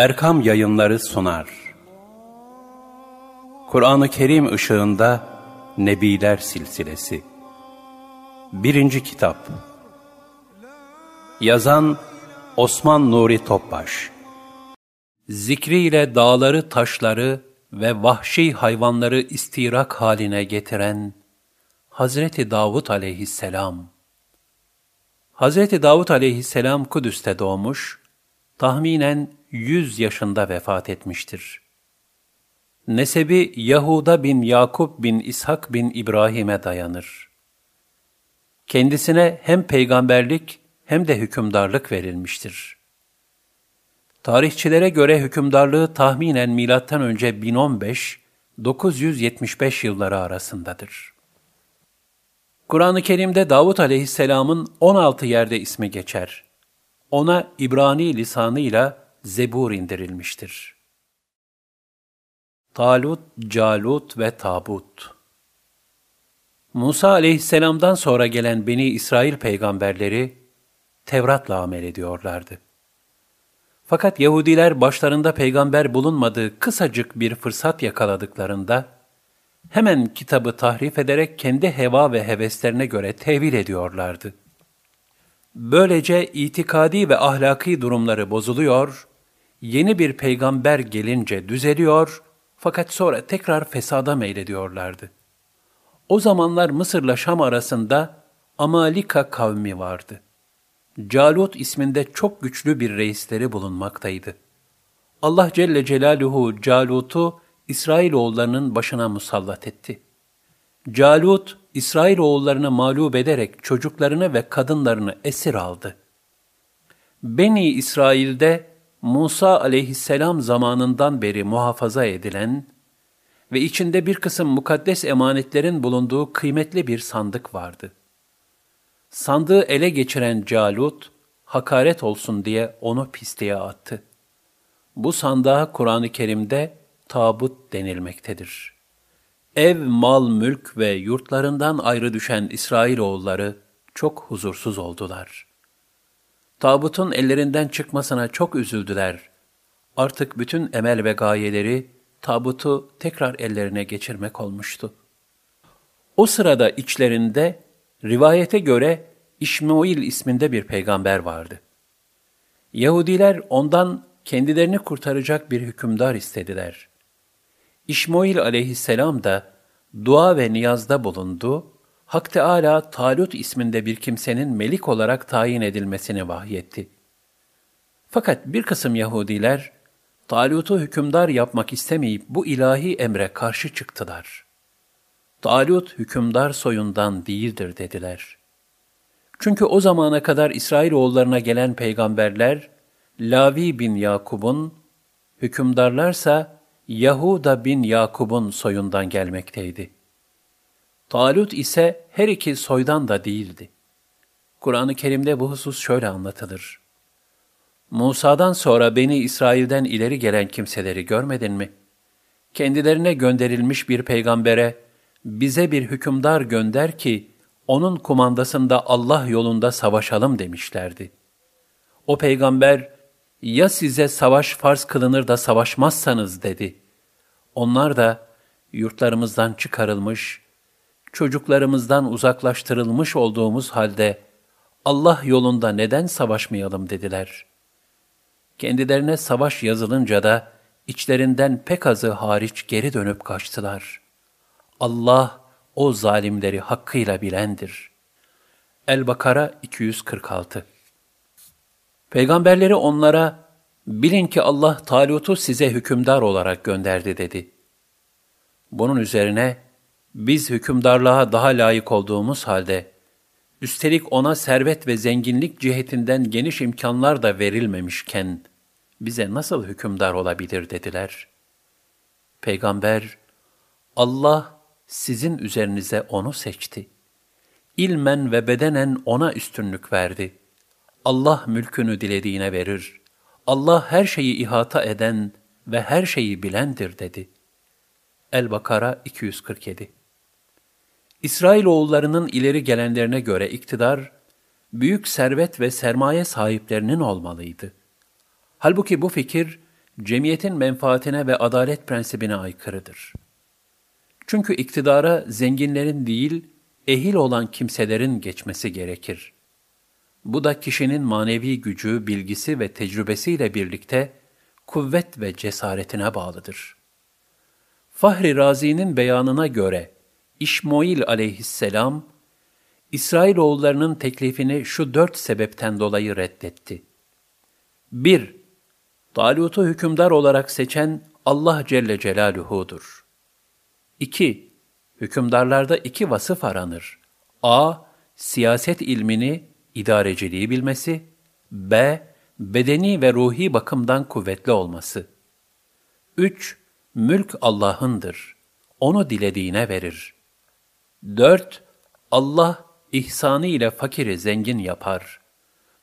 Erkam Yayınları sunar. Kur'an-ı Kerim ışığında Nebiler Silsilesi. Birinci Kitap. Yazan Osman Nuri Topbaş. Zikriyle dağları, taşları ve vahşi hayvanları istirak haline getiren Hazreti Davud aleyhisselam. Hazreti Davud aleyhisselam Kudüs'te doğmuş, tahminen 100 yaşında vefat etmiştir. Nesebi Yahuda bin Yakup bin İshak bin İbrahim'e dayanır. Kendisine hem peygamberlik hem de hükümdarlık verilmiştir. Tarihçilere göre hükümdarlığı tahminen milattan önce 1015 975 yılları arasındadır. Kur'an-ı Kerim'de Davut aleyhisselamın 16 yerde ismi geçer. Ona İbrani lisanıyla Zebur indirilmiştir. Talut, Calut ve Tabut Musa aleyhisselamdan sonra gelen Beni İsrail peygamberleri Tevrat'la amel ediyorlardı. Fakat Yahudiler başlarında peygamber bulunmadığı kısacık bir fırsat yakaladıklarında, hemen kitabı tahrif ederek kendi heva ve heveslerine göre tevil ediyorlardı. Böylece itikadi ve ahlaki durumları bozuluyor, yeni bir peygamber gelince düzeliyor fakat sonra tekrar fesada meylediyorlardı. O zamanlar Mısır'la Şam arasında Amalika kavmi vardı. Calut isminde çok güçlü bir reisleri bulunmaktaydı. Allah Celle Celaluhu Calut'u İsrailoğullarının başına musallat etti. Calut, İsrailoğullarını mağlup ederek çocuklarını ve kadınlarını esir aldı. Beni İsrail'de Musa aleyhisselam zamanından beri muhafaza edilen ve içinde bir kısım mukaddes emanetlerin bulunduğu kıymetli bir sandık vardı. Sandığı ele geçiren Calut, hakaret olsun diye onu pisliğe attı. Bu sandığa Kur'an-ı Kerim'de tabut denilmektedir. Ev, mal, mülk ve yurtlarından ayrı düşen İsrailoğulları çok huzursuz oldular. Tabutun ellerinden çıkmasına çok üzüldüler. Artık bütün emel ve gayeleri tabutu tekrar ellerine geçirmek olmuştu. O sırada içlerinde rivayete göre İşmuil isminde bir peygamber vardı. Yahudiler ondan kendilerini kurtaracak bir hükümdar istediler. İşmuil aleyhisselam da dua ve niyazda bulundu, Hak Teâlâ Talut isminde bir kimsenin melik olarak tayin edilmesini vahyetti. Fakat bir kısım Yahudiler, Talut'u hükümdar yapmak istemeyip bu ilahi emre karşı çıktılar. Talut hükümdar soyundan değildir dediler. Çünkü o zamana kadar İsrailoğullarına gelen peygamberler, Lavi bin Yakub'un, hükümdarlarsa Yahuda bin Yakub'un soyundan gelmekteydi. Talut ise her iki soydan da değildi. Kur'an-ı Kerim'de bu husus şöyle anlatılır. Musa'dan sonra Beni İsrail'den ileri gelen kimseleri görmedin mi? Kendilerine gönderilmiş bir peygambere, bize bir hükümdar gönder ki, onun kumandasında Allah yolunda savaşalım demişlerdi. O peygamber, ya size savaş farz kılınır da savaşmazsanız dedi. Onlar da yurtlarımızdan çıkarılmış, çocuklarımızdan uzaklaştırılmış olduğumuz halde Allah yolunda neden savaşmayalım dediler. Kendilerine savaş yazılınca da içlerinden pek azı hariç geri dönüp kaçtılar. Allah o zalimleri hakkıyla bilendir. El-Bakara 246 Peygamberleri onlara, bilin ki Allah Talut'u size hükümdar olarak gönderdi dedi. Bunun üzerine, biz hükümdarlığa daha layık olduğumuz halde, üstelik ona servet ve zenginlik cihetinden geniş imkanlar da verilmemişken, bize nasıl hükümdar olabilir dediler. Peygamber, Allah sizin üzerinize onu seçti. İlmen ve bedenen ona üstünlük verdi. Allah mülkünü dilediğine verir. Allah her şeyi ihata eden ve her şeyi bilendir dedi. El-Bakara 247 İsrailoğullarının ileri gelenlerine göre iktidar, büyük servet ve sermaye sahiplerinin olmalıydı. Halbuki bu fikir, cemiyetin menfaatine ve adalet prensibine aykırıdır. Çünkü iktidara zenginlerin değil, ehil olan kimselerin geçmesi gerekir. Bu da kişinin manevi gücü, bilgisi ve tecrübesiyle birlikte kuvvet ve cesaretine bağlıdır. Fahri Razi'nin beyanına göre İşmoil aleyhisselam, İsrailoğullarının teklifini şu dört sebepten dolayı reddetti. 1. Talut'u hükümdar olarak seçen Allah Celle Celaluhu'dur. 2. Hükümdarlarda iki vasıf aranır. A. Siyaset ilmini, idareciliği bilmesi. B. Bedeni ve ruhi bakımdan kuvvetli olması. 3. Mülk Allah'ındır. Onu dilediğine verir. 4. Allah ihsanı ile fakiri zengin yapar.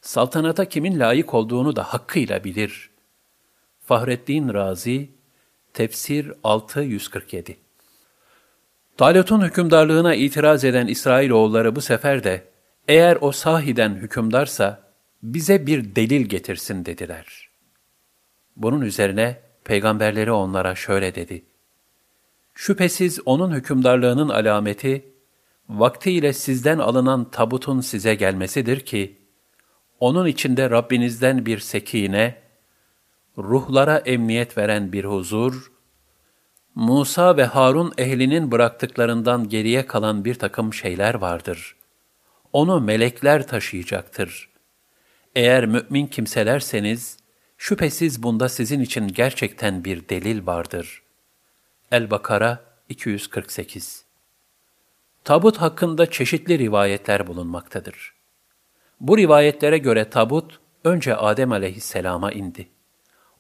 Saltanata kimin layık olduğunu da hakkıyla bilir. Fahrettin Razi, Tefsir 647 Talut'un hükümdarlığına itiraz eden İsrailoğulları bu sefer de, eğer o sahiden hükümdarsa, bize bir delil getirsin dediler. Bunun üzerine peygamberleri onlara şöyle dedi. Şüphesiz onun hükümdarlığının alameti, vaktiyle sizden alınan tabutun size gelmesidir ki, onun içinde Rabbinizden bir sekine, ruhlara emniyet veren bir huzur, Musa ve Harun ehlinin bıraktıklarından geriye kalan bir takım şeyler vardır. Onu melekler taşıyacaktır. Eğer mümin kimselerseniz, şüphesiz bunda sizin için gerçekten bir delil vardır. El-Bakara 248 Tabut hakkında çeşitli rivayetler bulunmaktadır. Bu rivayetlere göre tabut önce Adem aleyhisselama indi.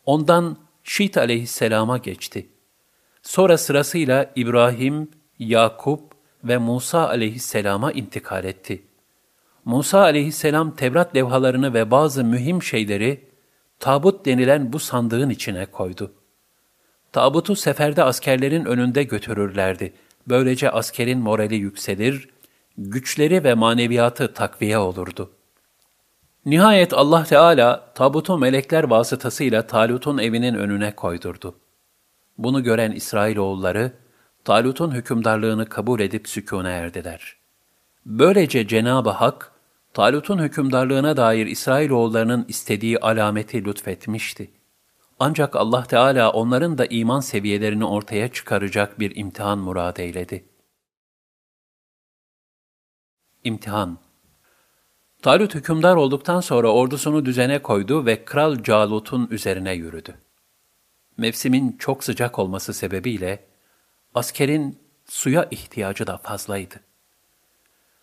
Ondan Şit aleyhisselama geçti. Sonra sırasıyla İbrahim, Yakup ve Musa aleyhisselama intikal etti. Musa aleyhisselam Tevrat levhalarını ve bazı mühim şeyleri tabut denilen bu sandığın içine koydu. Tabutu seferde askerlerin önünde götürürlerdi. Böylece askerin morali yükselir, güçleri ve maneviyatı takviye olurdu. Nihayet Allah Teala tabutu melekler vasıtasıyla Talut'un evinin önüne koydurdu. Bunu gören İsrailoğulları, Talut'un hükümdarlığını kabul edip sükûne erdiler. Böylece Cenab-ı Hak, Talut'un hükümdarlığına dair İsrailoğullarının istediği alameti lütfetmişti. Ancak Allah Teala onların da iman seviyelerini ortaya çıkaracak bir imtihan murad eyledi. İmtihan Talut hükümdar olduktan sonra ordusunu düzene koydu ve Kral Calut'un üzerine yürüdü. Mevsimin çok sıcak olması sebebiyle askerin suya ihtiyacı da fazlaydı.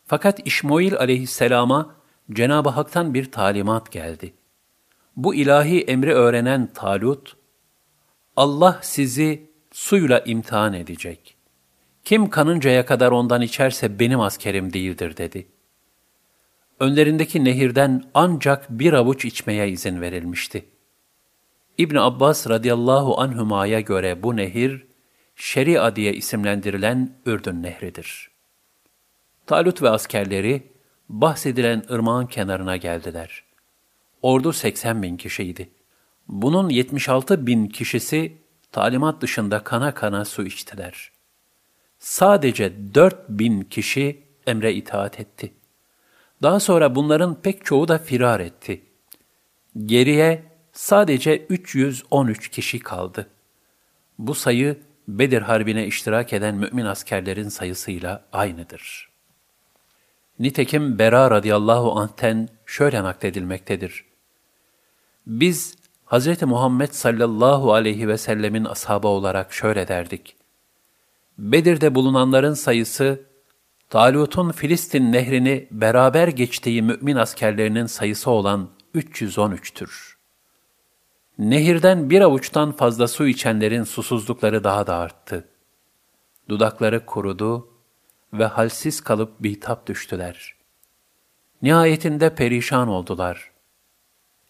Fakat İşmoil aleyhisselama Cenab-ı Hak'tan bir talimat geldi. Bu ilahi emri öğrenen Talut, Allah sizi suyla imtihan edecek. Kim kanıncaya kadar ondan içerse benim askerim değildir dedi. Önlerindeki nehirden ancak bir avuç içmeye izin verilmişti. İbn Abbas radıyallahu anhuma'ya göre bu nehir, Şeria diye isimlendirilen Ürdün Nehri'dir. Talut ve askerleri bahsedilen ırmağın kenarına geldiler. Ordu 80 bin kişiydi. Bunun 76 bin kişisi talimat dışında kana kana su içtiler. Sadece 4 bin kişi emre itaat etti. Daha sonra bunların pek çoğu da firar etti. Geriye sadece 313 kişi kaldı. Bu sayı Bedir Harbi'ne iştirak eden mümin askerlerin sayısıyla aynıdır. Nitekim Bera radıyallahu anh'ten şöyle nakledilmektedir. Biz Hz. Muhammed sallallahu aleyhi ve sellemin ashabı olarak şöyle derdik. Bedir'de bulunanların sayısı, Talut'un Filistin nehrini beraber geçtiği mümin askerlerinin sayısı olan 313'tür. Nehirden bir avuçtan fazla su içenlerin susuzlukları daha da arttı. Dudakları kurudu ve halsiz kalıp bitap düştüler. Nihayetinde perişan oldular.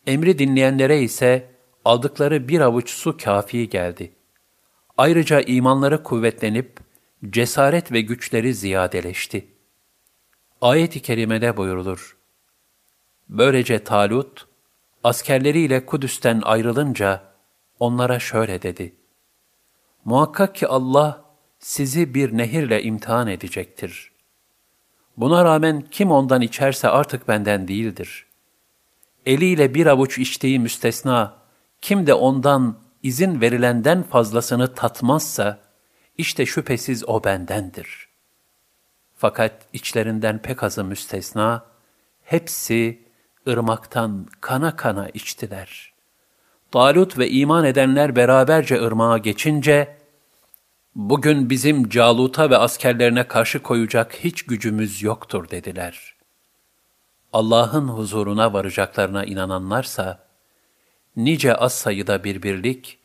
Emri dinleyenlere ise aldıkları bir avuç su kafi geldi. Ayrıca imanları kuvvetlenip cesaret ve güçleri ziyadeleşti. Ayet-i kerimede buyurulur. Böylece Talut, askerleriyle Kudüs'ten ayrılınca onlara şöyle dedi. Muhakkak ki Allah sizi bir nehirle imtihan edecektir. Buna rağmen kim ondan içerse artık benden değildir. Eliyle bir avuç içtiği müstesna, kim de ondan izin verilenden fazlasını tatmazsa, işte şüphesiz o bendendir. Fakat içlerinden pek azı müstesna, hepsi ırmaktan kana kana içtiler. Talut ve iman edenler beraberce ırmağa geçince, bugün bizim Calut'a ve askerlerine karşı koyacak hiç gücümüz yoktur dediler. Allah'ın huzuruna varacaklarına inananlarsa, nice az sayıda bir birlik,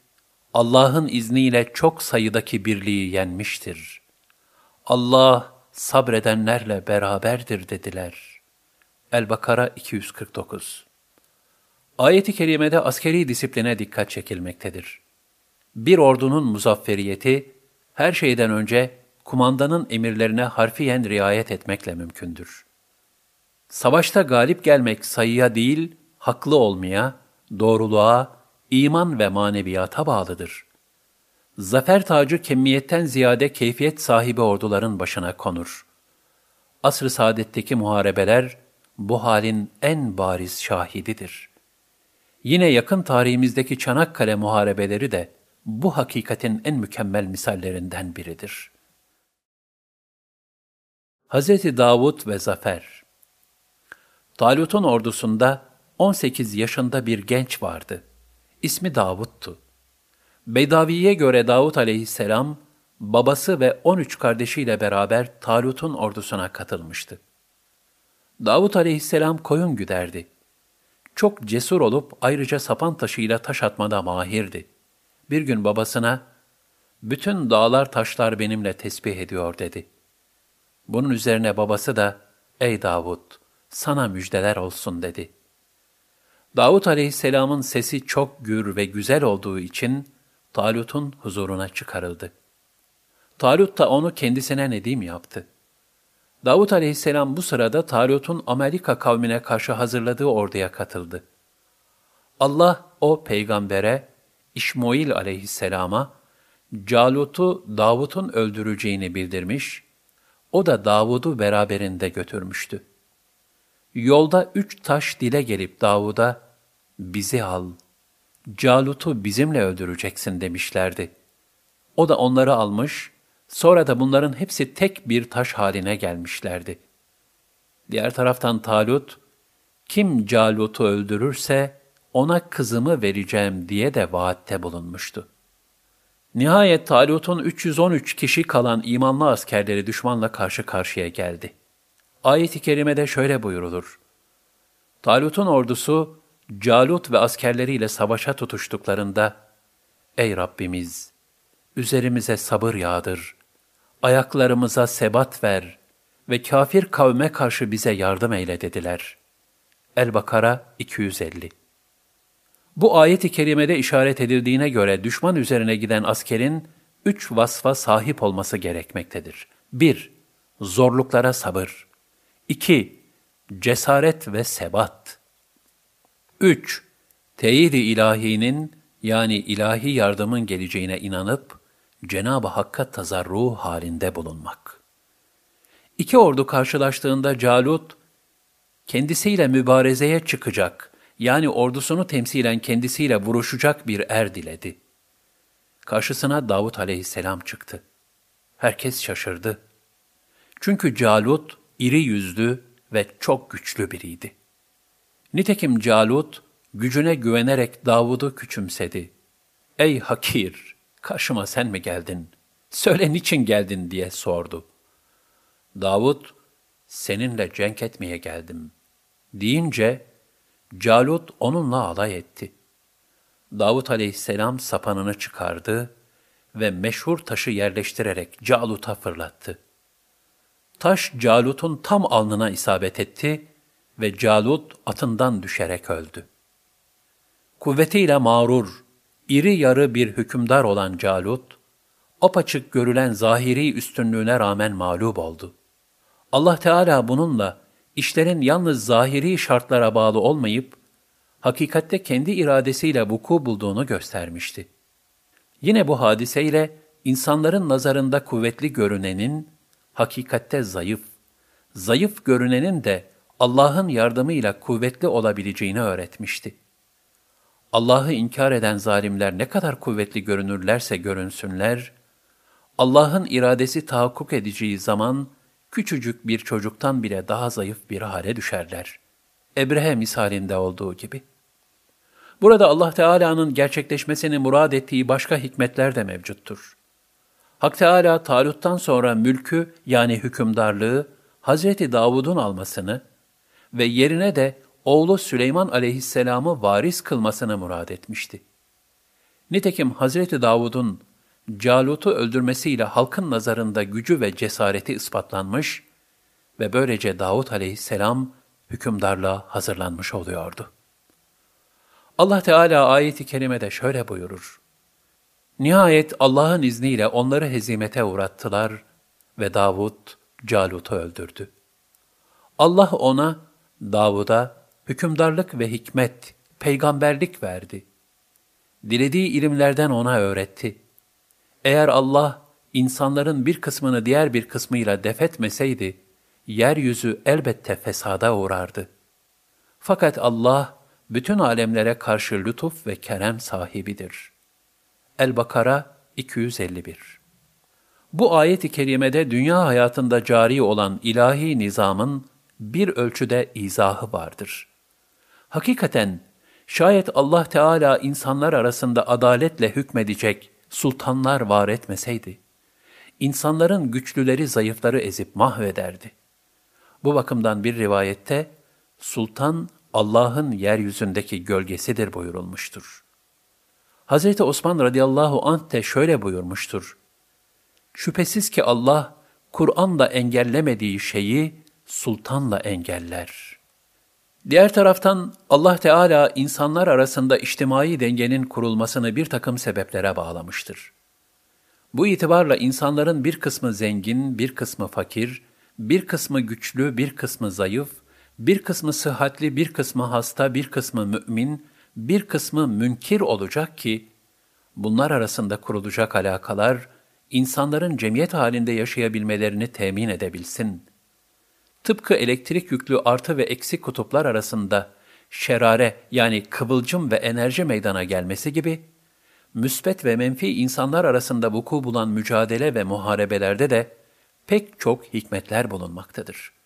Allah'ın izniyle çok sayıdaki birliği yenmiştir. Allah sabredenlerle beraberdir dediler. El-Bakara 249 Ayet-i kerimede askeri disipline dikkat çekilmektedir. Bir ordunun muzafferiyeti, her şeyden önce kumandanın emirlerine harfiyen riayet etmekle mümkündür. Savaşta galip gelmek sayıya değil, haklı olmaya, doğruluğa, iman ve maneviyata bağlıdır. Zafer tacı kemiyetten ziyade keyfiyet sahibi orduların başına konur. Asr-ı saadetteki muharebeler bu halin en bariz şahididir. Yine yakın tarihimizdeki Çanakkale muharebeleri de bu hakikatin en mükemmel misallerinden biridir. Hz. Davud ve Zafer Talut'un ordusunda 18 yaşında bir genç vardı. İsmi Davud'tu. Beydavi'ye göre Davud aleyhisselam, babası ve 13 kardeşiyle beraber Talut'un ordusuna katılmıştı. Davud aleyhisselam koyun güderdi. Çok cesur olup ayrıca sapan taşıyla taş atmada mahirdi. Bir gün babasına, bütün dağlar taşlar benimle tesbih ediyor dedi. Bunun üzerine babası da, ey Davud, sana müjdeler olsun dedi. Davud aleyhisselamın sesi çok gür ve güzel olduğu için Talut'un huzuruna çıkarıldı. Talut da onu kendisine nedim yaptı. Davud aleyhisselam bu sırada Talut'un Amerika kavmine karşı hazırladığı orduya katıldı. Allah o peygambere, İşmoil aleyhisselama, Calut'u Davud'un öldüreceğini bildirmiş, o da Davud'u beraberinde götürmüştü. Yolda üç taş dile gelip Davud'a, bizi al, Calut'u bizimle öldüreceksin demişlerdi. O da onları almış, sonra da bunların hepsi tek bir taş haline gelmişlerdi. Diğer taraftan Talut, kim Calut'u öldürürse ona kızımı vereceğim diye de vaatte bulunmuştu. Nihayet Talut'un 313 kişi kalan imanlı askerleri düşmanla karşı karşıya geldi. Ayet-i kerimede şöyle buyurulur. Talut'un ordusu, Calut ve askerleriyle savaşa tutuştuklarında, Ey Rabbimiz! Üzerimize sabır yağdır, ayaklarımıza sebat ver ve kafir kavme karşı bize yardım eyle dediler. El-Bakara 250 Bu ayet-i kerimede işaret edildiğine göre düşman üzerine giden askerin üç vasfa sahip olması gerekmektedir. 1- Zorluklara sabır. 2. Cesaret ve sebat. 3. Teyid-i ilahinin yani ilahi yardımın geleceğine inanıp Cenab-ı Hakk'a tazarru halinde bulunmak. İki ordu karşılaştığında Calut, kendisiyle mübarezeye çıkacak, yani ordusunu temsilen kendisiyle vuruşacak bir er diledi. Karşısına Davut aleyhisselam çıktı. Herkes şaşırdı. Çünkü Calut, iri yüzlü ve çok güçlü biriydi. Nitekim Calut, gücüne güvenerek Davud'u küçümsedi. Ey hakir, karşıma sen mi geldin? Söyle niçin geldin diye sordu. Davud, seninle cenk etmeye geldim. Deyince, Calut onunla alay etti. Davud aleyhisselam sapanını çıkardı ve meşhur taşı yerleştirerek Calut'a fırlattı. Taş Calut'un tam alnına isabet etti ve Calut atından düşerek öldü. Kuvvetiyle mağrur, iri yarı bir hükümdar olan Calut, apaçık görülen zahiri üstünlüğüne rağmen mağlup oldu. Allah Teala bununla işlerin yalnız zahiri şartlara bağlı olmayıp, hakikatte kendi iradesiyle vuku bulduğunu göstermişti. Yine bu hadiseyle insanların nazarında kuvvetli görünenin hakikatte zayıf, zayıf görünenin de Allah'ın yardımıyla kuvvetli olabileceğini öğretmişti. Allah'ı inkar eden zalimler ne kadar kuvvetli görünürlerse görünsünler, Allah'ın iradesi tahakkuk edeceği zaman küçücük bir çocuktan bile daha zayıf bir hale düşerler. Ebrehe misalinde olduğu gibi. Burada Allah Teala'nın gerçekleşmesini murad ettiği başka hikmetler de mevcuttur. Hak Teala Talut'tan sonra mülkü yani hükümdarlığı Hazreti Davud'un almasını ve yerine de oğlu Süleyman aleyhisselamı varis kılmasını murad etmişti. Nitekim Hazreti Davud'un Calut'u öldürmesiyle halkın nazarında gücü ve cesareti ispatlanmış ve böylece Davud aleyhisselam hükümdarlığa hazırlanmış oluyordu. Allah Teala ayeti kerimede şöyle buyurur. Nihayet Allah'ın izniyle onları hezimete uğrattılar ve Davud Calut'u öldürdü. Allah ona, Davud'a hükümdarlık ve hikmet, peygamberlik verdi. Dilediği ilimlerden ona öğretti. Eğer Allah insanların bir kısmını diğer bir kısmıyla defetmeseydi, yeryüzü elbette fesada uğrardı. Fakat Allah, bütün alemlere karşı lütuf ve kerem sahibidir. El-Bakara 251 Bu ayet-i kerimede dünya hayatında cari olan ilahi nizamın bir ölçüde izahı vardır. Hakikaten şayet Allah Teala insanlar arasında adaletle hükmedecek sultanlar var etmeseydi, insanların güçlüleri zayıfları ezip mahvederdi. Bu bakımdan bir rivayette sultan Allah'ın yeryüzündeki gölgesidir buyurulmuştur. Hz. Osman radıyallahu anh de şöyle buyurmuştur. Şüphesiz ki Allah, Kur'an'la engellemediği şeyi sultanla engeller. Diğer taraftan Allah Teala insanlar arasında içtimai dengenin kurulmasını bir takım sebeplere bağlamıştır. Bu itibarla insanların bir kısmı zengin, bir kısmı fakir, bir kısmı güçlü, bir kısmı zayıf, bir kısmı sıhhatli, bir kısmı hasta, bir kısmı mümin, bir kısmı münkir olacak ki, bunlar arasında kurulacak alakalar, insanların cemiyet halinde yaşayabilmelerini temin edebilsin. Tıpkı elektrik yüklü artı ve eksi kutuplar arasında şerare yani kıvılcım ve enerji meydana gelmesi gibi, müsbet ve menfi insanlar arasında vuku bulan mücadele ve muharebelerde de pek çok hikmetler bulunmaktadır.''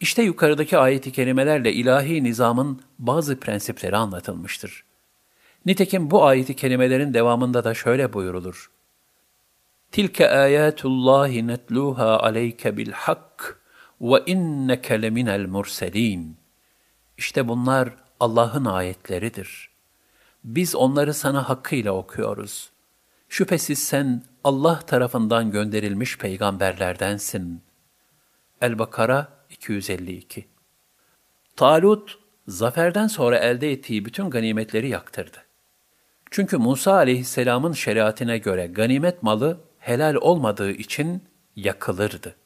İşte yukarıdaki ayet-i kerimelerle ilahi nizamın bazı prensipleri anlatılmıştır. Nitekim bu ayet-i kerimelerin devamında da şöyle buyurulur. Tilke ayatullahi netluha aleyke bil hak ve inneke leminel murselin. İşte bunlar Allah'ın ayetleridir. Biz onları sana hakkıyla okuyoruz. Şüphesiz sen Allah tarafından gönderilmiş peygamberlerdensin. El-Bakara 252 Talut, zaferden sonra elde ettiği bütün ganimetleri yaktırdı. Çünkü Musa aleyhisselamın şeriatine göre ganimet malı helal olmadığı için yakılırdı.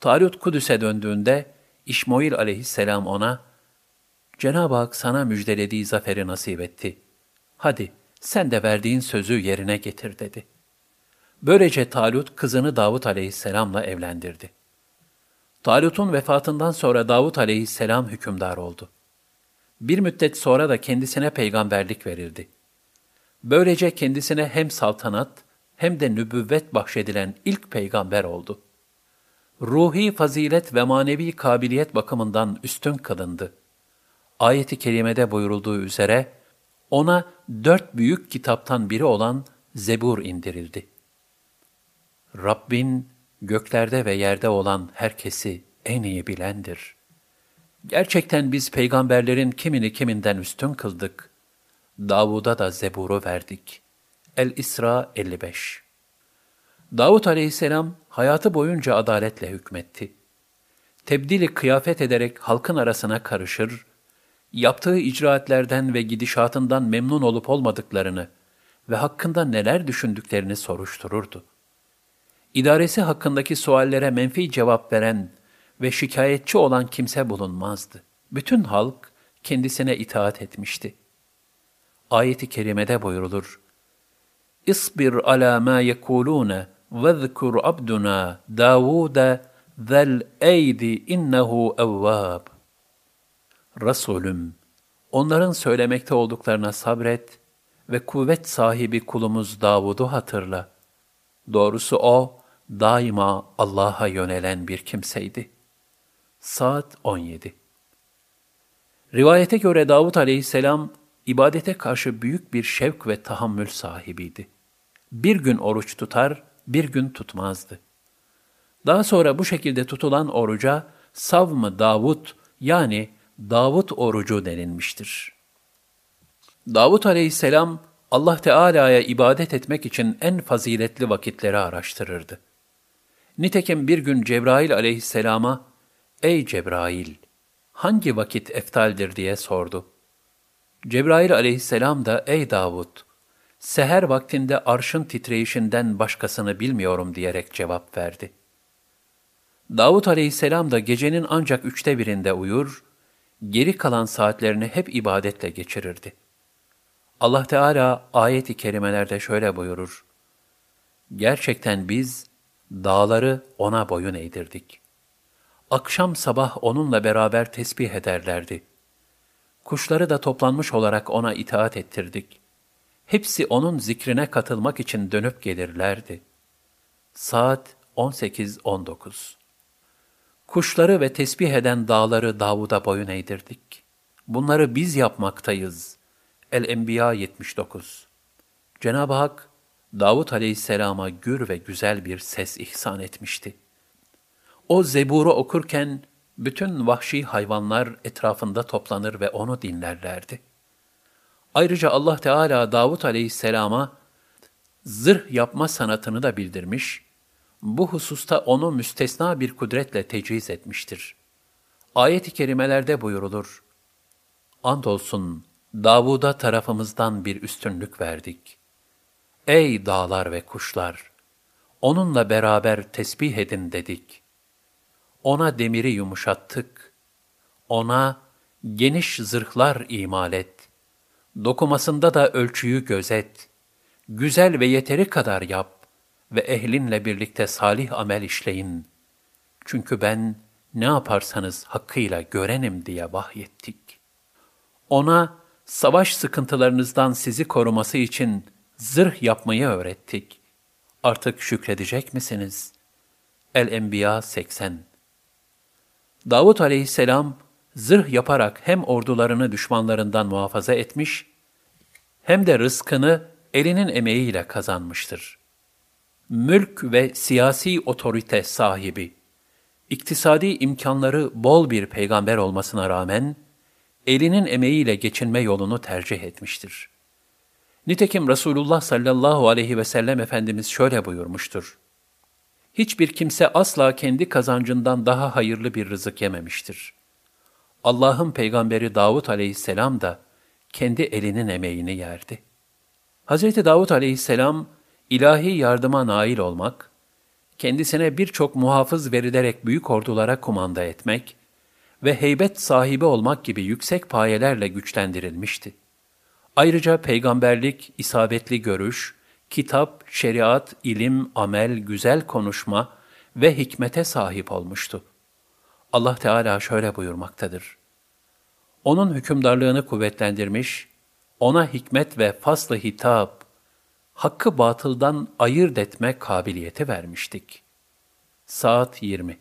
Talut Kudüs'e döndüğünde İşmoil aleyhisselam ona, Cenab-ı Hak sana müjdelediği zaferi nasip etti. Hadi sen de verdiğin sözü yerine getir dedi. Böylece Talut kızını Davut aleyhisselamla evlendirdi. Talut'un vefatından sonra Davut aleyhisselam hükümdar oldu. Bir müddet sonra da kendisine peygamberlik verildi. Böylece kendisine hem saltanat hem de nübüvvet bahşedilen ilk peygamber oldu. Ruhi fazilet ve manevi kabiliyet bakımından üstün kılındı. Ayet-i kerimede buyurulduğu üzere ona dört büyük kitaptan biri olan Zebur indirildi. Rabbin göklerde ve yerde olan herkesi en iyi bilendir. Gerçekten biz peygamberlerin kimini kiminden üstün kıldık. Davud'a da Zebur'u verdik. El-İsra 55 Davud aleyhisselam hayatı boyunca adaletle hükmetti. Tebdili kıyafet ederek halkın arasına karışır, yaptığı icraatlerden ve gidişatından memnun olup olmadıklarını ve hakkında neler düşündüklerini soruştururdu idaresi hakkındaki suallere menfi cevap veren ve şikayetçi olan kimse bulunmazdı. Bütün halk kendisine itaat etmişti. Ayet-i kerimede buyurulur. İsbir ala ma yekulune vezkur abduna Davuda zel eydi innehu evvab. Resulüm, onların söylemekte olduklarına sabret ve kuvvet sahibi kulumuz Davud'u hatırla. Doğrusu o, daima Allah'a yönelen bir kimseydi. Saat 17 Rivayete göre Davud aleyhisselam, ibadete karşı büyük bir şevk ve tahammül sahibiydi. Bir gün oruç tutar, bir gün tutmazdı. Daha sonra bu şekilde tutulan oruca savm Davud yani Davud orucu denilmiştir. Davud aleyhisselam Allah Teala'ya ibadet etmek için en faziletli vakitleri araştırırdı. Nitekim bir gün Cebrail aleyhisselama, Ey Cebrail, hangi vakit eftaldir diye sordu. Cebrail aleyhisselam da, Ey Davud, seher vaktinde arşın titreyişinden başkasını bilmiyorum diyerek cevap verdi. Davud aleyhisselam da gecenin ancak üçte birinde uyur, geri kalan saatlerini hep ibadetle geçirirdi. Allah Teala ayet-i kerimelerde şöyle buyurur. Gerçekten biz dağları ona boyun eğdirdik. Akşam sabah onunla beraber tesbih ederlerdi. Kuşları da toplanmış olarak ona itaat ettirdik. Hepsi onun zikrine katılmak için dönüp gelirlerdi. Saat 18-19 Kuşları ve tesbih eden dağları Davud'a boyun eğdirdik. Bunları biz yapmaktayız. El-Enbiya 79 Cenab-ı Hak, Davud aleyhisselama gür ve güzel bir ses ihsan etmişti. O zeburu okurken, bütün vahşi hayvanlar etrafında toplanır ve onu dinlerlerdi. Ayrıca Allah Teala Davud aleyhisselama zırh yapma sanatını da bildirmiş, bu hususta onu müstesna bir kudretle teciz etmiştir. Ayet-i kerimelerde buyurulur, Andolsun Davud'a tarafımızdan bir üstünlük verdik. Ey dağlar ve kuşlar! Onunla beraber tesbih edin dedik. Ona demiri yumuşattık. Ona geniş zırhlar imal et. Dokumasında da ölçüyü gözet. Güzel ve yeteri kadar yap ve ehlinle birlikte salih amel işleyin. Çünkü ben ne yaparsanız hakkıyla görenim diye vahyettik. Ona savaş sıkıntılarınızdan sizi koruması için zırh yapmayı öğrettik. Artık şükredecek misiniz? El-Enbiya 80 Davut aleyhisselam zırh yaparak hem ordularını düşmanlarından muhafaza etmiş, hem de rızkını elinin emeğiyle kazanmıştır mülk ve siyasi otorite sahibi, iktisadi imkanları bol bir peygamber olmasına rağmen, elinin emeğiyle geçinme yolunu tercih etmiştir. Nitekim Resulullah sallallahu aleyhi ve sellem Efendimiz şöyle buyurmuştur. Hiçbir kimse asla kendi kazancından daha hayırlı bir rızık yememiştir. Allah'ın peygamberi Davud aleyhisselam da kendi elinin emeğini yerdi. Hz. Davud aleyhisselam, ilahi yardıma nail olmak, kendisine birçok muhafız verilerek büyük ordulara kumanda etmek ve heybet sahibi olmak gibi yüksek payelerle güçlendirilmişti. Ayrıca peygamberlik, isabetli görüş, kitap, şeriat, ilim, amel, güzel konuşma ve hikmete sahip olmuştu. Allah Teala şöyle buyurmaktadır. Onun hükümdarlığını kuvvetlendirmiş, ona hikmet ve faslı hitap, hakkı batıldan ayırt etme kabiliyeti vermiştik. Saat 20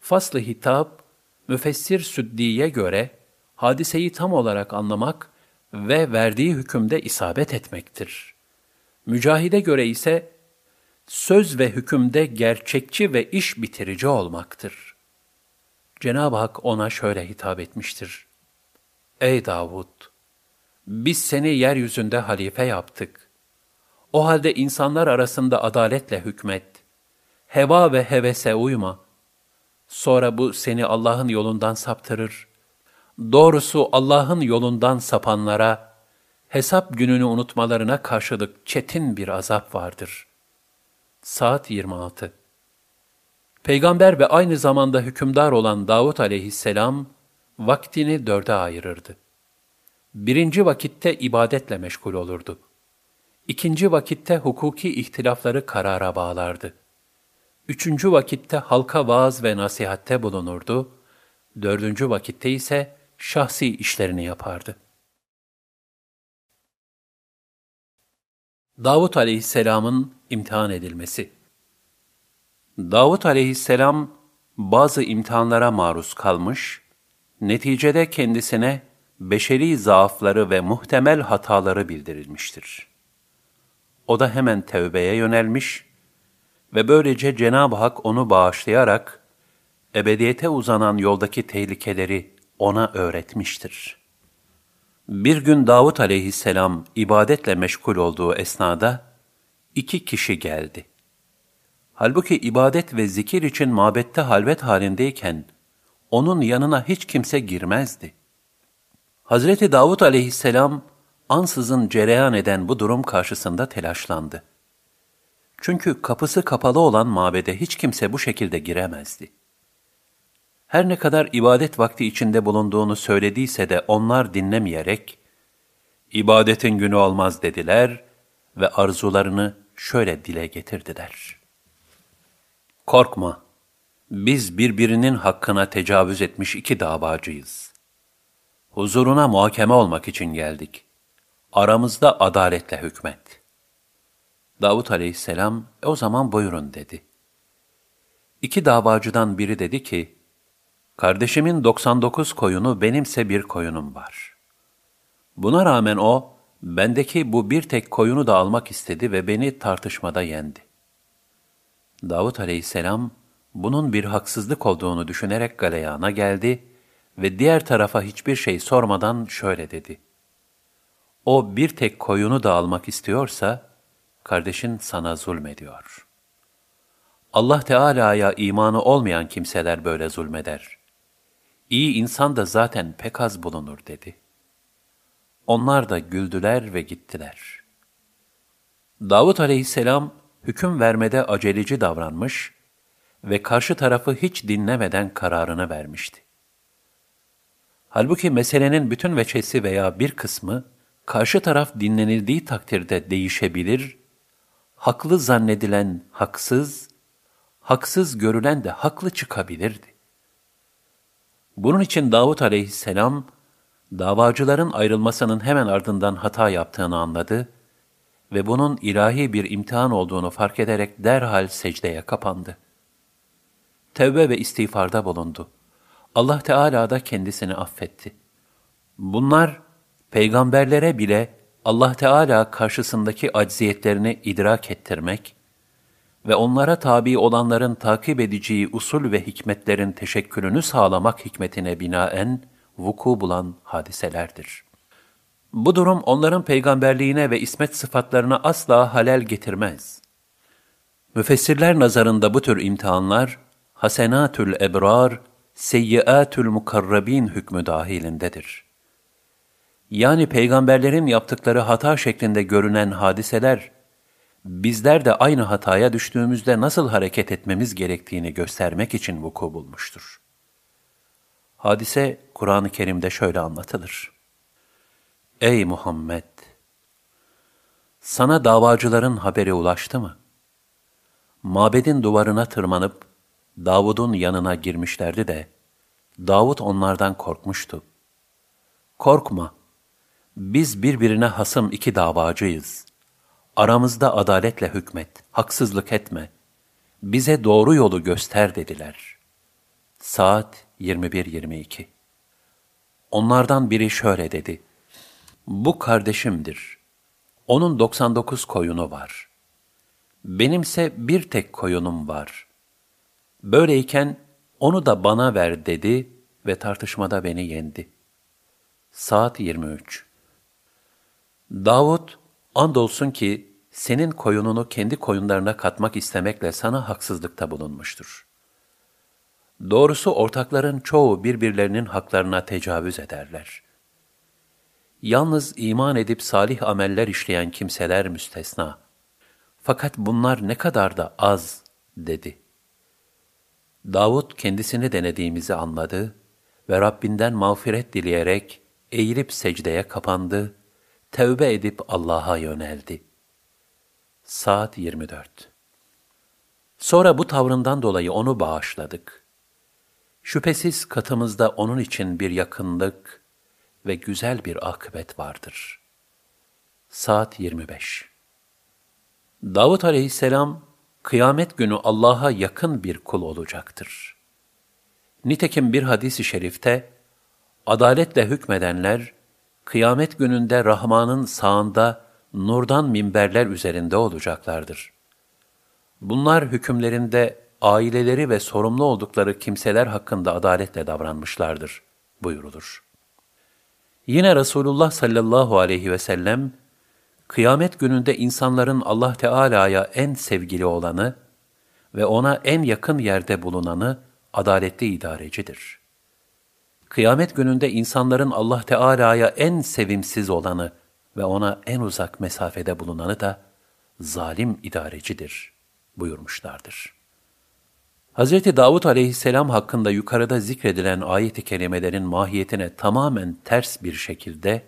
Faslı hitap, müfessir Süddi'ye göre hadiseyi tam olarak anlamak ve verdiği hükümde isabet etmektir. Mücahide göre ise söz ve hükümde gerçekçi ve iş bitirici olmaktır. Cenab-ı Hak ona şöyle hitap etmiştir. Ey Davud! Biz seni yeryüzünde halife yaptık. O halde insanlar arasında adaletle hükmet. Heva ve hevese uyma. Sonra bu seni Allah'ın yolundan saptırır. Doğrusu Allah'ın yolundan sapanlara, hesap gününü unutmalarına karşılık çetin bir azap vardır. Saat 26 Peygamber ve aynı zamanda hükümdar olan Davut aleyhisselam, vaktini dörde ayırırdı. Birinci vakitte ibadetle meşgul olurdu. İkinci vakitte hukuki ihtilafları karara bağlardı. Üçüncü vakitte halka vaaz ve nasihatte bulunurdu. Dördüncü vakitte ise şahsi işlerini yapardı. Davut aleyhisselamın imtihan edilmesi Davut aleyhisselam bazı imtihanlara maruz kalmış, neticede kendisine beşeri zaafları ve muhtemel hataları bildirilmiştir. O da hemen tevbeye yönelmiş ve böylece Cenab-ı Hak onu bağışlayarak ebediyete uzanan yoldaki tehlikeleri ona öğretmiştir. Bir gün Davut aleyhisselam ibadetle meşgul olduğu esnada iki kişi geldi. Halbuki ibadet ve zikir için mabette halvet halindeyken onun yanına hiç kimse girmezdi. Hazreti Davud aleyhisselam ansızın cereyan eden bu durum karşısında telaşlandı. Çünkü kapısı kapalı olan mabede hiç kimse bu şekilde giremezdi. Her ne kadar ibadet vakti içinde bulunduğunu söylediyse de onlar dinlemeyerek, ibadetin günü olmaz dediler ve arzularını şöyle dile getirdiler. Korkma, biz birbirinin hakkına tecavüz etmiş iki davacıyız. Huzuruna muhakeme olmak için geldik. Aramızda adaletle hükmet. Davut aleyhisselam, e o zaman buyurun dedi. İki davacıdan biri dedi ki, Kardeşimin 99 koyunu benimse bir koyunum var. Buna rağmen o, bendeki bu bir tek koyunu da almak istedi ve beni tartışmada yendi. Davut aleyhisselam, bunun bir haksızlık olduğunu düşünerek galeyana geldi ve diğer tarafa hiçbir şey sormadan şöyle dedi. O bir tek koyunu da almak istiyorsa, kardeşin sana zulmediyor. Allah Teala'ya imanı olmayan kimseler böyle zulmeder. İyi insan da zaten pek az bulunur dedi. Onlar da güldüler ve gittiler. Davut aleyhisselam hüküm vermede aceleci davranmış ve karşı tarafı hiç dinlemeden kararını vermişti. Halbuki meselenin bütün veçesi veya bir kısmı karşı taraf dinlenildiği takdirde değişebilir, haklı zannedilen haksız, haksız görülen de haklı çıkabilirdi. Bunun için Davut aleyhisselam, davacıların ayrılmasının hemen ardından hata yaptığını anladı ve bunun ilahi bir imtihan olduğunu fark ederek derhal secdeye kapandı. Tevbe ve istiğfarda bulundu. Allah Teala da kendisini affetti. Bunlar, peygamberlere bile Allah Teala karşısındaki acziyetlerini idrak ettirmek ve onlara tabi olanların takip edeceği usul ve hikmetlerin teşekkülünü sağlamak hikmetine binaen vuku bulan hadiselerdir. Bu durum onların peygamberliğine ve ismet sıfatlarına asla halel getirmez. Müfessirler nazarında bu tür imtihanlar, hasenatül ebrar, seyyiatül mukarrabin hükmü dahilindedir. Yani peygamberlerin yaptıkları hata şeklinde görünen hadiseler, bizler de aynı hataya düştüğümüzde nasıl hareket etmemiz gerektiğini göstermek için vuku bulmuştur. Hadise Kur'an-ı Kerim'de şöyle anlatılır. Ey Muhammed! Sana davacıların haberi ulaştı mı? Mabedin duvarına tırmanıp Davud'un yanına girmişlerdi de Davud onlardan korkmuştu. Korkma, biz birbirine hasım iki davacıyız. Aramızda adaletle hükmet, haksızlık etme. Bize doğru yolu göster dediler. Saat 21.22 Onlardan biri şöyle dedi. Bu kardeşimdir. Onun 99 koyunu var. Benimse bir tek koyunum var. Böyleyken onu da bana ver dedi ve tartışmada beni yendi. Saat 23 Davud, andolsun ki senin koyununu kendi koyunlarına katmak istemekle sana haksızlıkta bulunmuştur. Doğrusu ortakların çoğu birbirlerinin haklarına tecavüz ederler. Yalnız iman edip salih ameller işleyen kimseler müstesna. Fakat bunlar ne kadar da az, dedi. Davud kendisini denediğimizi anladı ve Rabbinden mağfiret dileyerek eğilip secdeye kapandı, tevbe edip Allah'a yöneldi. Saat 24 Sonra bu tavrından dolayı onu bağışladık. Şüphesiz katımızda onun için bir yakınlık ve güzel bir akıbet vardır. Saat 25 Davut aleyhisselam, kıyamet günü Allah'a yakın bir kul olacaktır. Nitekim bir hadis-i şerifte, adaletle hükmedenler, kıyamet gününde Rahman'ın sağında nurdan minberler üzerinde olacaklardır. Bunlar hükümlerinde aileleri ve sorumlu oldukları kimseler hakkında adaletle davranmışlardır buyurulur. Yine Resulullah sallallahu aleyhi ve sellem, kıyamet gününde insanların Allah Teala'ya en sevgili olanı ve ona en yakın yerde bulunanı adaletli idarecidir. Kıyamet gününde insanların Allah Teala'ya en sevimsiz olanı ve ona en uzak mesafede bulunanı da zalim idarecidir buyurmuşlardır. Hz. Davud aleyhisselam hakkında yukarıda zikredilen ayet-i kerimelerin mahiyetine tamamen ters bir şekilde,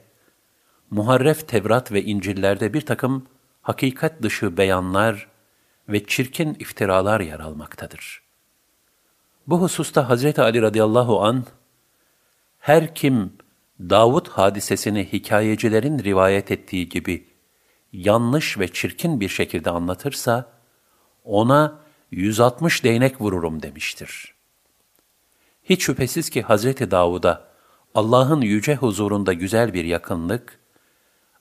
muharref Tevrat ve İncil'lerde bir takım hakikat dışı beyanlar ve çirkin iftiralar yer almaktadır. Bu hususta Hz. Ali radıyallahu an her kim Davud hadisesini hikayecilerin rivayet ettiği gibi yanlış ve çirkin bir şekilde anlatırsa, ona 160 değnek vururum demiştir. Hiç şüphesiz ki Hazreti Davud'a Allah'ın yüce huzurunda güzel bir yakınlık,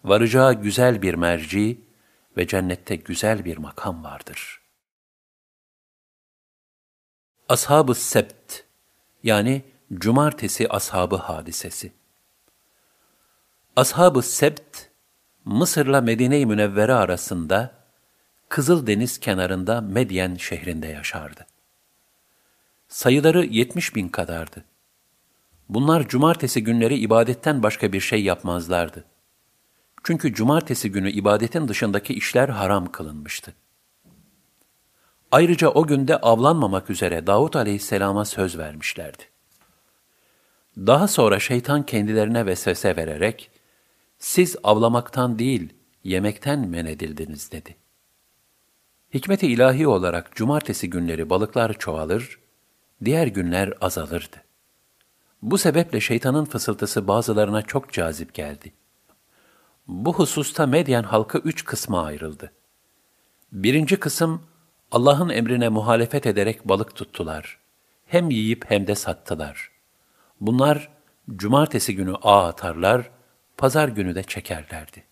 varacağı güzel bir merci ve cennette güzel bir makam vardır. Ashab-ı Sebt yani Cumartesi Ashabı hadisesi Ashab-ı Sebt, Mısır'la Medine-i Münevvere arasında Kızıldeniz kenarında Medyen şehrinde yaşardı. Sayıları yetmiş bin kadardı. Bunlar cumartesi günleri ibadetten başka bir şey yapmazlardı. Çünkü cumartesi günü ibadetin dışındaki işler haram kılınmıştı. Ayrıca o günde avlanmamak üzere Davut aleyhisselama söz vermişlerdi. Daha sonra şeytan kendilerine vesvese vererek, siz avlamaktan değil, yemekten men edildiniz dedi. Hikmeti ilahi olarak cumartesi günleri balıklar çoğalır, diğer günler azalırdı. Bu sebeple şeytanın fısıltısı bazılarına çok cazip geldi. Bu hususta Medyen halkı üç kısma ayrıldı. Birinci kısım, Allah'ın emrine muhalefet ederek balık tuttular. Hem yiyip hem de sattılar. Bunlar, cumartesi günü ağ atarlar, pazar günü de çekerlerdi.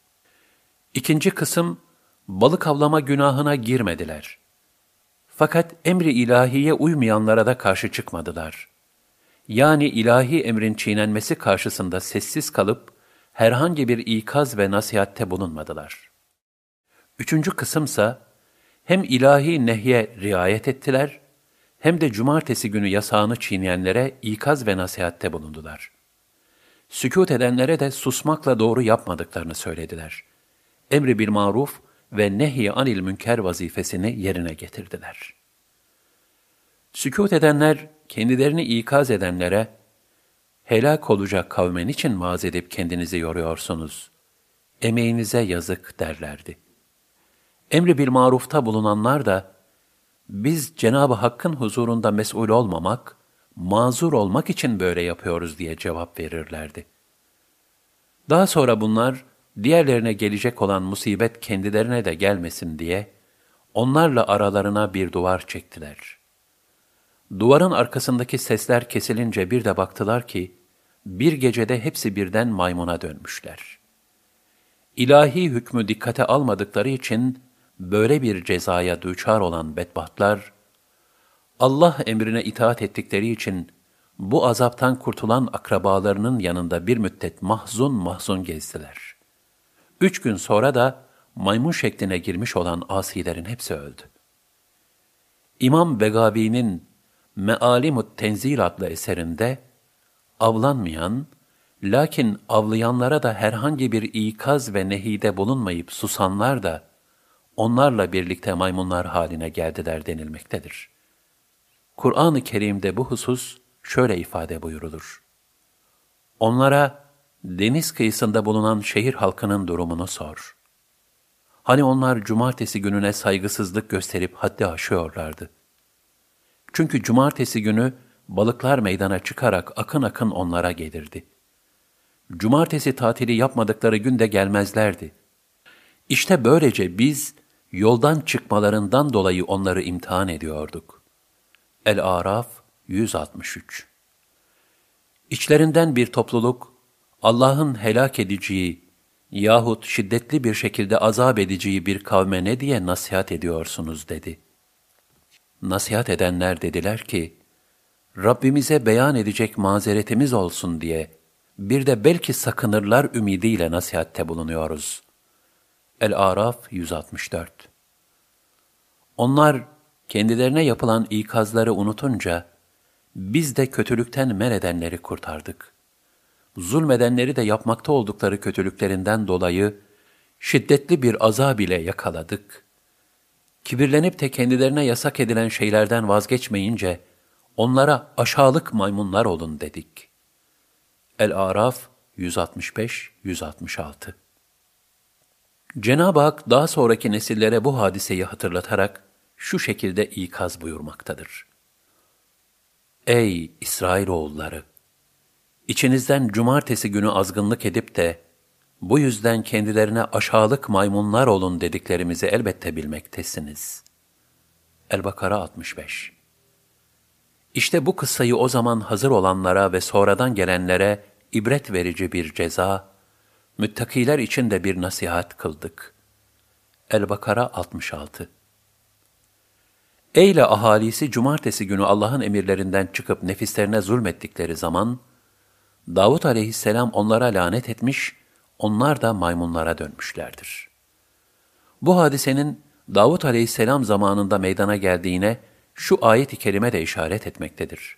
İkinci kısım, balık avlama günahına girmediler. Fakat emri ilahiye uymayanlara da karşı çıkmadılar. Yani ilahi emrin çiğnenmesi karşısında sessiz kalıp herhangi bir ikaz ve nasihatte bulunmadılar. Üçüncü kısımsa hem ilahi nehye riayet ettiler, hem de cumartesi günü yasağını çiğneyenlere ikaz ve nasihatte bulundular. Sükut edenlere de susmakla doğru yapmadıklarını söylediler. Emri bir maruf ve nehy anil münker vazifesini yerine getirdiler. Sükut edenler, kendilerini ikaz edenlere, helak olacak kavmen için vaaz edip kendinizi yoruyorsunuz. Emeğinize yazık derlerdi. Emri bir marufta bulunanlar da, biz Cenab-ı Hakk'ın huzurunda mesul olmamak, mazur olmak için böyle yapıyoruz diye cevap verirlerdi. Daha sonra bunlar, diğerlerine gelecek olan musibet kendilerine de gelmesin diye, onlarla aralarına bir duvar çektiler. Duvarın arkasındaki sesler kesilince bir de baktılar ki, bir gecede hepsi birden maymuna dönmüşler. İlahi hükmü dikkate almadıkları için, böyle bir cezaya düçar olan bedbahtlar, Allah emrine itaat ettikleri için bu azaptan kurtulan akrabalarının yanında bir müddet mahzun mahzun gezdiler. Üç gün sonra da maymun şekline girmiş olan asilerin hepsi öldü. İmam Begavi'nin Mealimut Tenzil adlı eserinde avlanmayan, lakin avlayanlara da herhangi bir ikaz ve nehide bulunmayıp susanlar da onlarla birlikte maymunlar haline geldiler denilmektedir. Kur'an-ı Kerim'de bu husus şöyle ifade buyurulur. Onlara deniz kıyısında bulunan şehir halkının durumunu sor. Hani onlar cumartesi gününe saygısızlık gösterip haddi aşıyorlardı. Çünkü cumartesi günü balıklar meydana çıkarak akın akın onlara gelirdi. Cumartesi tatili yapmadıkları günde gelmezlerdi. İşte böylece biz yoldan çıkmalarından dolayı onları imtihan ediyorduk. El-Araf 163 İçlerinden bir topluluk, Allah'ın helak edeceği yahut şiddetli bir şekilde azap edeceği bir kavme ne diye nasihat ediyorsunuz dedi. Nasihat edenler dediler ki, Rabbimize beyan edecek mazeretimiz olsun diye, bir de belki sakınırlar ümidiyle nasihatte bulunuyoruz. El-Araf 164 Onlar kendilerine yapılan ikazları unutunca, biz de kötülükten men edenleri kurtardık. Zulmedenleri de yapmakta oldukları kötülüklerinden dolayı şiddetli bir azab ile yakaladık. Kibirlenip de kendilerine yasak edilen şeylerden vazgeçmeyince, onlara aşağılık maymunlar olun dedik. El-Araf 165-166 Cenab-ı Hak daha sonraki nesillere bu hadiseyi hatırlatarak şu şekilde ikaz buyurmaktadır. Ey İsrailoğulları! İçinizden cumartesi günü azgınlık edip de, bu yüzden kendilerine aşağılık maymunlar olun dediklerimizi elbette bilmektesiniz. El-Bakara 65 İşte bu kıssayı o zaman hazır olanlara ve sonradan gelenlere ibret verici bir ceza, müttakiler için de bir nasihat kıldık. El-Bakara 66 Eyle ahalisi cumartesi günü Allah'ın emirlerinden çıkıp nefislerine zulmettikleri zaman, Davut aleyhisselam onlara lanet etmiş, onlar da maymunlara dönmüşlerdir. Bu hadisenin Davut aleyhisselam zamanında meydana geldiğine şu ayet-i kerime de işaret etmektedir.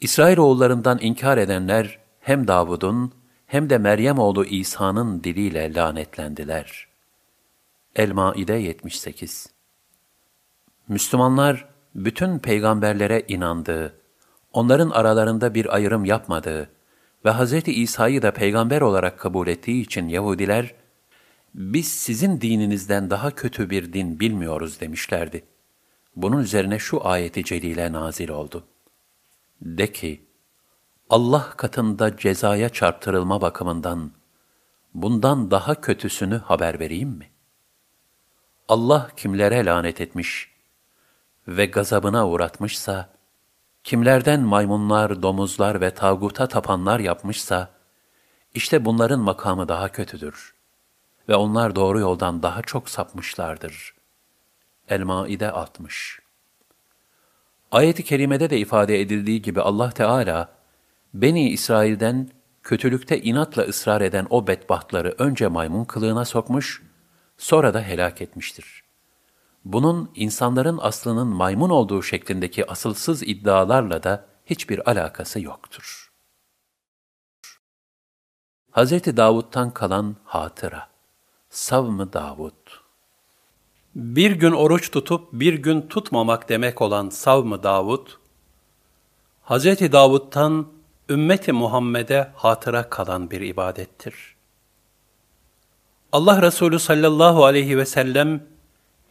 İsrailoğullarından inkar edenler hem Davud'un hem de Meryem oğlu İsa'nın diliyle lanetlendiler. El-Maide 78 Müslümanlar bütün peygamberlere inandığı, onların aralarında bir ayrım yapmadığı ve Hz. İsa'yı da peygamber olarak kabul ettiği için Yahudiler, biz sizin dininizden daha kötü bir din bilmiyoruz demişlerdi. Bunun üzerine şu ayeti celile nazil oldu. De ki, Allah katında cezaya çarptırılma bakımından bundan daha kötüsünü haber vereyim mi? Allah kimlere lanet etmiş ve gazabına uğratmışsa, kimlerden maymunlar, domuzlar ve tağuta tapanlar yapmışsa, işte bunların makamı daha kötüdür ve onlar doğru yoldan daha çok sapmışlardır. El-Maide 60 Ayet-i kerimede de ifade edildiği gibi Allah Teala, Beni İsrail'den kötülükte inatla ısrar eden o bedbahtları önce maymun kılığına sokmuş, sonra da helak etmiştir. Bunun insanların aslının maymun olduğu şeklindeki asılsız iddialarla da hiçbir alakası yoktur. Hz. Davud'tan kalan hatıra, Savm-ı Davud Bir gün oruç tutup bir gün tutmamak demek olan Savm-ı Davud, Hz. Davud'tan ümmeti Muhammed'e hatıra kalan bir ibadettir. Allah Resulü sallallahu aleyhi ve sellem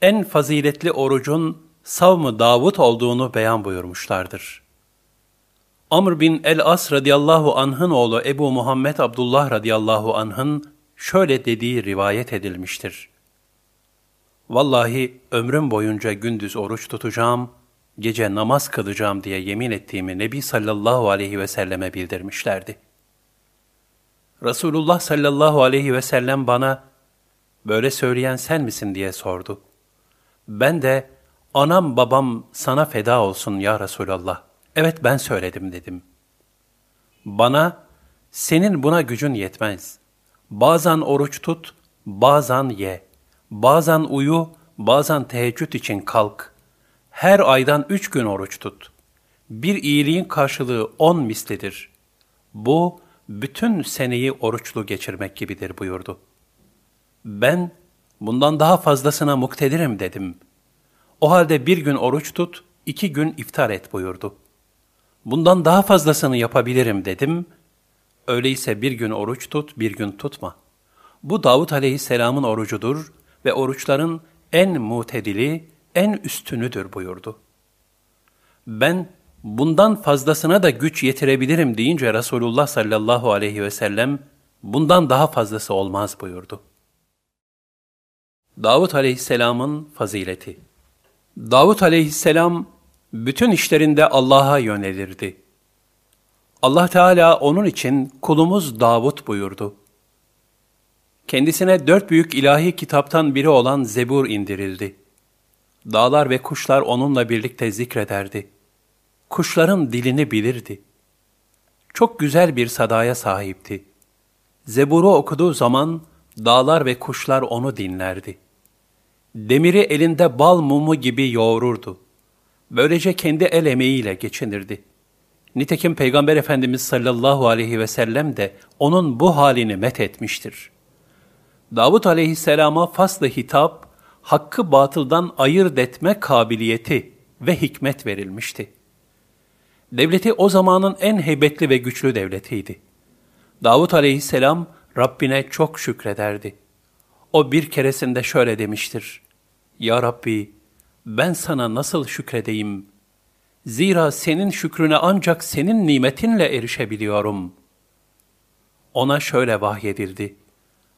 en faziletli orucun savmı Davud olduğunu beyan buyurmuşlardır. Amr bin el-As radıyallahu anh'ın oğlu Ebu Muhammed Abdullah radıyallahu anh'ın şöyle dediği rivayet edilmiştir. Vallahi ömrüm boyunca gündüz oruç tutacağım, gece namaz kılacağım diye yemin ettiğimi Nebi sallallahu aleyhi ve selleme bildirmişlerdi. Resulullah sallallahu aleyhi ve sellem bana, böyle söyleyen sen misin diye sordu. Ben de anam babam sana feda olsun ya Resulallah. Evet ben söyledim dedim. Bana senin buna gücün yetmez. Bazen oruç tut, bazen ye. Bazen uyu, bazen teheccüd için kalk. Her aydan üç gün oruç tut. Bir iyiliğin karşılığı on mislidir. Bu, bütün seneyi oruçlu geçirmek gibidir buyurdu. Ben Bundan daha fazlasına muktedirim dedim. O halde bir gün oruç tut, iki gün iftar et buyurdu. Bundan daha fazlasını yapabilirim dedim Öyleyse bir gün oruç tut, bir gün tutma. Bu Davut aleyhisselamın orucudur ve oruçların en mutedili, en üstünüdür buyurdu. Ben bundan fazlasına da güç yetirebilirim deyince Resulullah sallallahu aleyhi ve sellem bundan daha fazlası olmaz buyurdu. Davut aleyhisselamın fazileti Davut aleyhisselam bütün işlerinde Allah'a yönelirdi. Allah Teala onun için kulumuz Davut buyurdu. Kendisine dört büyük ilahi kitaptan biri olan Zebur indirildi. Dağlar ve kuşlar onunla birlikte zikrederdi. Kuşların dilini bilirdi. Çok güzel bir sadaya sahipti. Zebur'u okuduğu zaman dağlar ve kuşlar onu dinlerdi. Demiri elinde bal mumu gibi yoğururdu. Böylece kendi el emeğiyle geçinirdi. Nitekim Peygamber Efendimiz sallallahu aleyhi ve sellem de onun bu halini met etmiştir. Davut aleyhisselama faslı hitap, hakkı batıldan ayırt etme kabiliyeti ve hikmet verilmişti. Devleti o zamanın en heybetli ve güçlü devletiydi. Davut aleyhisselam Rabbine çok şükrederdi. O bir keresinde şöyle demiştir. Ya Rabbi, ben sana nasıl şükredeyim? Zira senin şükrüne ancak senin nimetinle erişebiliyorum. Ona şöyle vahyedildi.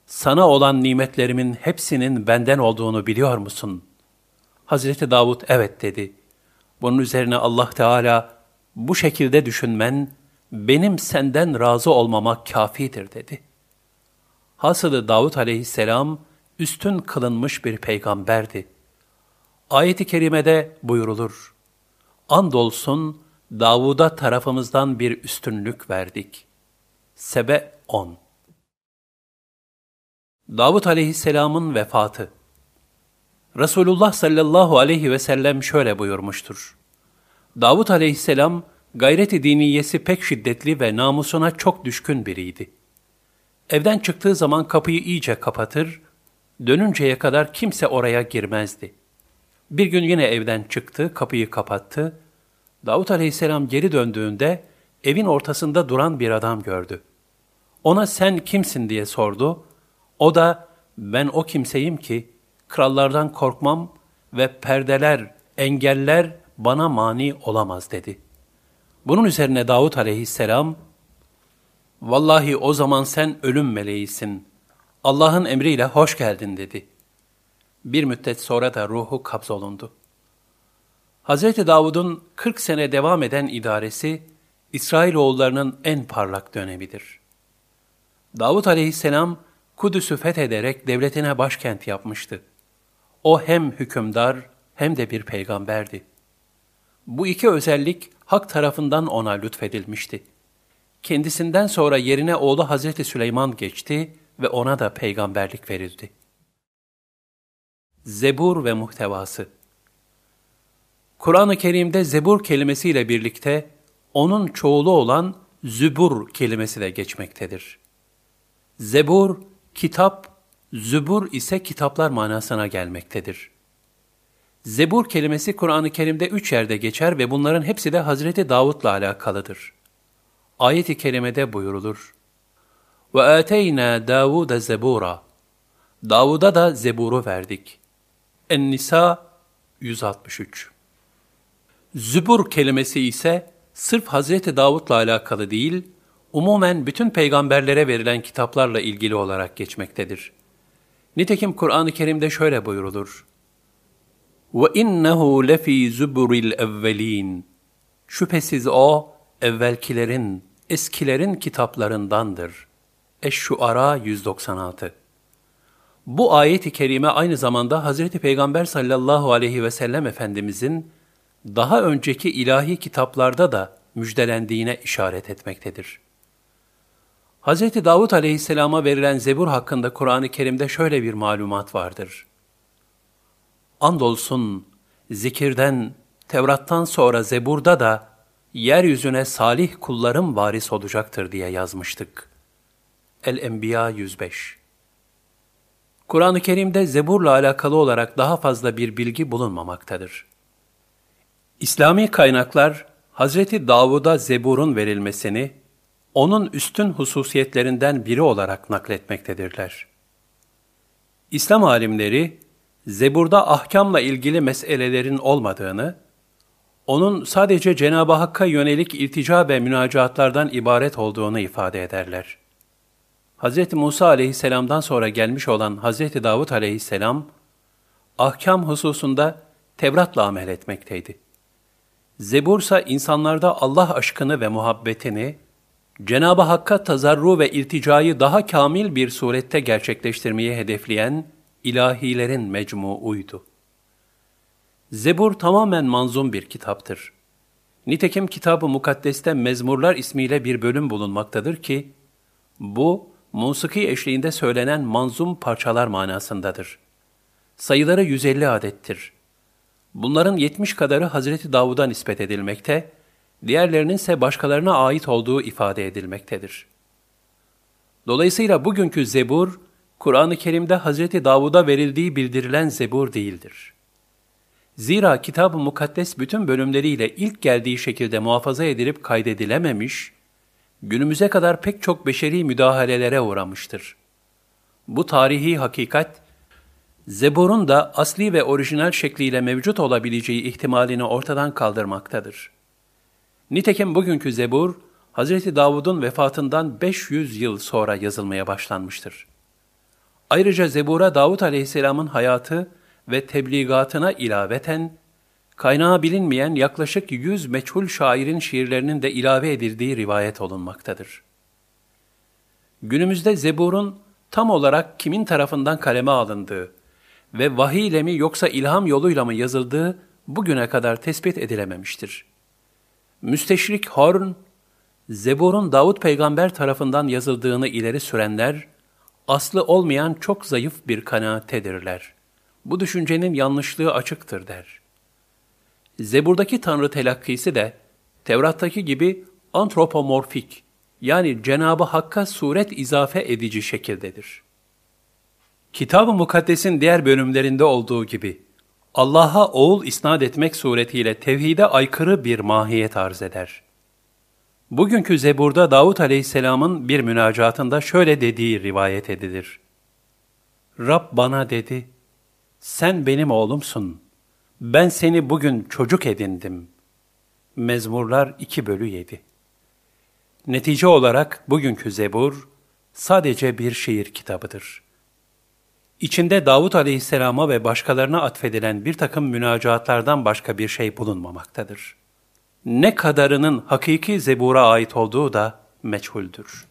Sana olan nimetlerimin hepsinin benden olduğunu biliyor musun? Hazreti Davud evet dedi. Bunun üzerine Allah Teala bu şekilde düşünmen benim senden razı olmama kafidir dedi. Hasılı Davud aleyhisselam üstün kılınmış bir peygamberdi. Ayet-i kerimede buyurulur. Andolsun Davud'a tarafımızdan bir üstünlük verdik. Sebe 10 Davud aleyhisselamın vefatı Resulullah sallallahu aleyhi ve sellem şöyle buyurmuştur. Davud aleyhisselam gayreti diniyesi pek şiddetli ve namusuna çok düşkün biriydi. Evden çıktığı zaman kapıyı iyice kapatır, dönünceye kadar kimse oraya girmezdi. Bir gün yine evden çıktı, kapıyı kapattı. Davut aleyhisselam geri döndüğünde evin ortasında duran bir adam gördü. Ona sen kimsin diye sordu. O da ben o kimseyim ki krallardan korkmam ve perdeler, engeller bana mani olamaz dedi. Bunun üzerine Davut aleyhisselam, Vallahi o zaman sen ölüm meleğisin. Allah'ın emriyle hoş geldin dedi. Bir müddet sonra da ruhu kabzolundu. Hz. Davud'un 40 sene devam eden idaresi, İsrailoğullarının en parlak dönemidir. Davud aleyhisselam, Kudüs'ü fethederek devletine başkent yapmıştı. O hem hükümdar hem de bir peygamberdi. Bu iki özellik hak tarafından ona lütfedilmişti. Kendisinden sonra yerine oğlu Hazreti Süleyman geçti ve ona da peygamberlik verildi. Zebur ve muhtevası Kur'an-ı Kerim'de zebur kelimesiyle birlikte onun çoğulu olan zübur kelimesi de geçmektedir. Zebur, kitap, zübur ise kitaplar manasına gelmektedir. Zebur kelimesi Kur'an-ı Kerim'de üç yerde geçer ve bunların hepsi de Hazreti Davud'la alakalıdır. Ayet-i kerimede buyurulur. Ve ateyna Davuda zebura. Davud'a da zeburu verdik. En-Nisa 163 Zübur kelimesi ise sırf Hazreti Davud'la alakalı değil, umumen bütün peygamberlere verilen kitaplarla ilgili olarak geçmektedir. Nitekim Kur'an-ı Kerim'de şöyle buyurulur. وَاِنَّهُ لَف۪ي زُبُرِ الْاَوَّل۪ينَ Şüphesiz o, evvelkilerin, eskilerin kitaplarındandır. Eş-Şuara 196 Bu ayet-i kerime aynı zamanda Hazreti Peygamber sallallahu aleyhi ve sellem Efendimizin daha önceki ilahi kitaplarda da müjdelendiğine işaret etmektedir. Hz. Davud aleyhisselama verilen zebur hakkında Kur'an-ı Kerim'de şöyle bir malumat vardır. Andolsun zikirden, Tevrat'tan sonra Zebur'da da yeryüzüne salih kullarım varis olacaktır diye yazmıştık. El-Enbiya 105 Kur'an-ı Kerim'de Zebur'la alakalı olarak daha fazla bir bilgi bulunmamaktadır. İslami kaynaklar, Hazreti Davud'a Zebur'un verilmesini, onun üstün hususiyetlerinden biri olarak nakletmektedirler. İslam alimleri, Zebur'da ahkamla ilgili meselelerin olmadığını, onun sadece Cenab-ı Hakk'a yönelik iltica ve münacatlardan ibaret olduğunu ifade ederler. Hz. Musa aleyhisselamdan sonra gelmiş olan Hz. Davud aleyhisselam, ahkam hususunda Tevrat'la amel etmekteydi. Zebur ise insanlarda Allah aşkını ve muhabbetini, Cenab-ı Hakk'a tazarru ve ilticayı daha kamil bir surette gerçekleştirmeyi hedefleyen ilahilerin mecmuuydu. Zebur tamamen manzum bir kitaptır. Nitekim Kitab-ı Mukaddes'te Mezmurlar ismiyle bir bölüm bulunmaktadır ki, bu, musiki eşliğinde söylenen manzum parçalar manasındadır. Sayıları 150 adettir. Bunların 70 kadarı Hazreti Davud'a nispet edilmekte, diğerlerinin ise başkalarına ait olduğu ifade edilmektedir. Dolayısıyla bugünkü Zebur, Kur'an-ı Kerim'de Hazreti Davud'a verildiği bildirilen Zebur değildir. Zira Kitab-ı Mukaddes bütün bölümleriyle ilk geldiği şekilde muhafaza edilip kaydedilememiş, günümüze kadar pek çok beşeri müdahalelere uğramıştır. Bu tarihi hakikat, Zebur'un da asli ve orijinal şekliyle mevcut olabileceği ihtimalini ortadan kaldırmaktadır. Nitekim bugünkü Zebur, Hz. Davud'un vefatından 500 yıl sonra yazılmaya başlanmıştır. Ayrıca Zebur'a Davud aleyhisselamın hayatı ve tebligatına ilaveten, kaynağı bilinmeyen yaklaşık 100 meçhul şairin şiirlerinin de ilave edildiği rivayet olunmaktadır. Günümüzde Zebur'un tam olarak kimin tarafından kaleme alındığı ve vahiy ile mi yoksa ilham yoluyla mı yazıldığı bugüne kadar tespit edilememiştir. Müsteşrik Horn, Zebur'un Davud peygamber tarafından yazıldığını ileri sürenler, aslı olmayan çok zayıf bir kanaattedirler. Bu düşüncenin yanlışlığı açıktır der. Zebur'daki tanrı telakkisi de Tevrat'taki gibi antropomorfik yani Cenabı Hakk'a suret izafe edici şekildedir. Kitab-ı Mukaddes'in diğer bölümlerinde olduğu gibi Allah'a oğul isnat etmek suretiyle tevhide aykırı bir mahiyet arz eder. Bugünkü Zebur'da Davut Aleyhisselam'ın bir münacatında şöyle dediği rivayet edilir. Rab bana dedi, sen benim oğlumsun, ben seni bugün çocuk edindim. Mezmurlar 2 bölü 7 Netice olarak bugünkü Zebur sadece bir şiir kitabıdır.'' İçinde Davut aleyhisselama ve başkalarına atfedilen bir takım münacatlardan başka bir şey bulunmamaktadır. Ne kadarının hakiki zebura ait olduğu da meçhuldür.''